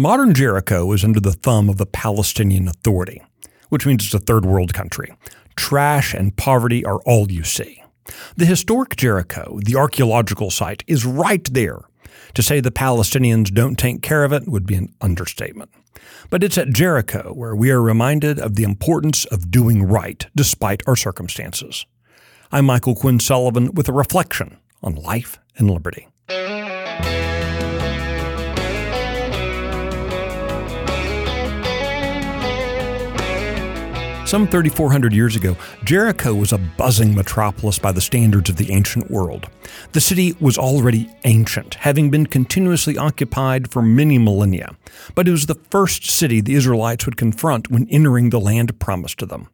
Modern Jericho is under the thumb of the Palestinian Authority, which means it's a third world country. Trash and poverty are all you see. The historic Jericho, the archaeological site, is right there. To say the Palestinians don't take care of it would be an understatement. But it's at Jericho where we are reminded of the importance of doing right despite our circumstances. I'm Michael Quinn Sullivan with a reflection on life and liberty. Some 3,400 years ago, Jericho was a buzzing metropolis by the standards of the ancient world. The city was already ancient, having been continuously occupied for many millennia, but it was the first city the Israelites would confront when entering the land promised to them.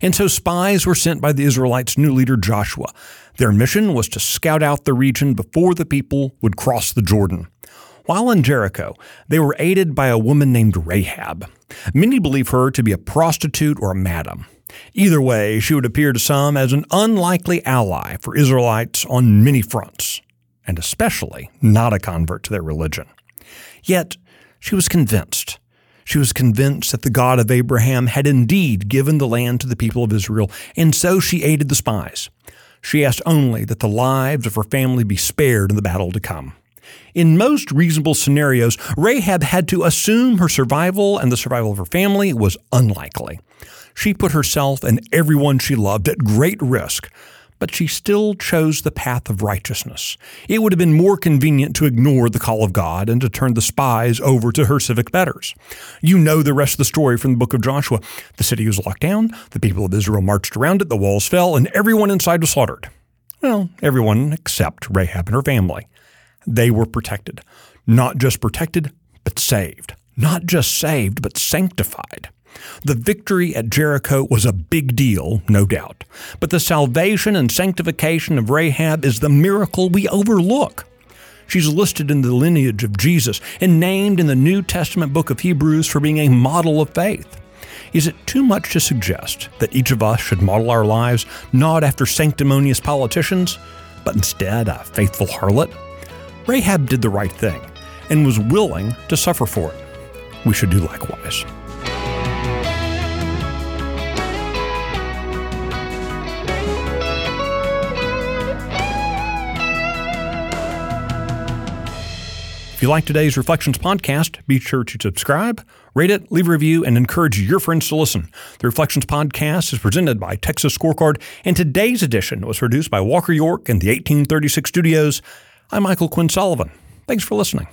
And so spies were sent by the Israelites' new leader Joshua. Their mission was to scout out the region before the people would cross the Jordan. While in Jericho, they were aided by a woman named Rahab. Many believe her to be a prostitute or a madam. Either way, she would appear to some as an unlikely ally for Israelites on many fronts, and especially not a convert to their religion. Yet, she was convinced. She was convinced that the God of Abraham had indeed given the land to the people of Israel, and so she aided the spies. She asked only that the lives of her family be spared in the battle to come. In most reasonable scenarios, Rahab had to assume her survival and the survival of her family was unlikely. She put herself and everyone she loved at great risk, but she still chose the path of righteousness. It would have been more convenient to ignore the call of God and to turn the spies over to her civic betters. You know the rest of the story from the book of Joshua. The city was locked down, the people of Israel marched around it, the walls fell, and everyone inside was slaughtered. Well, everyone except Rahab and her family they were protected. Not just protected, but saved. Not just saved, but sanctified. The victory at Jericho was a big deal, no doubt, but the salvation and sanctification of Rahab is the miracle we overlook. She's listed in the lineage of Jesus and named in the New Testament book of Hebrews for being a model of faith. Is it too much to suggest that each of us should model our lives not after sanctimonious politicians, but instead a faithful harlot? Rahab did the right thing and was willing to suffer for it. We should do likewise. If you like today's Reflections podcast, be sure to subscribe, rate it, leave a review, and encourage your friends to listen. The Reflections podcast is presented by Texas Scorecard, and today's edition was produced by Walker York in the 1836 studios. I'm Michael Quinn Sullivan. Thanks for listening.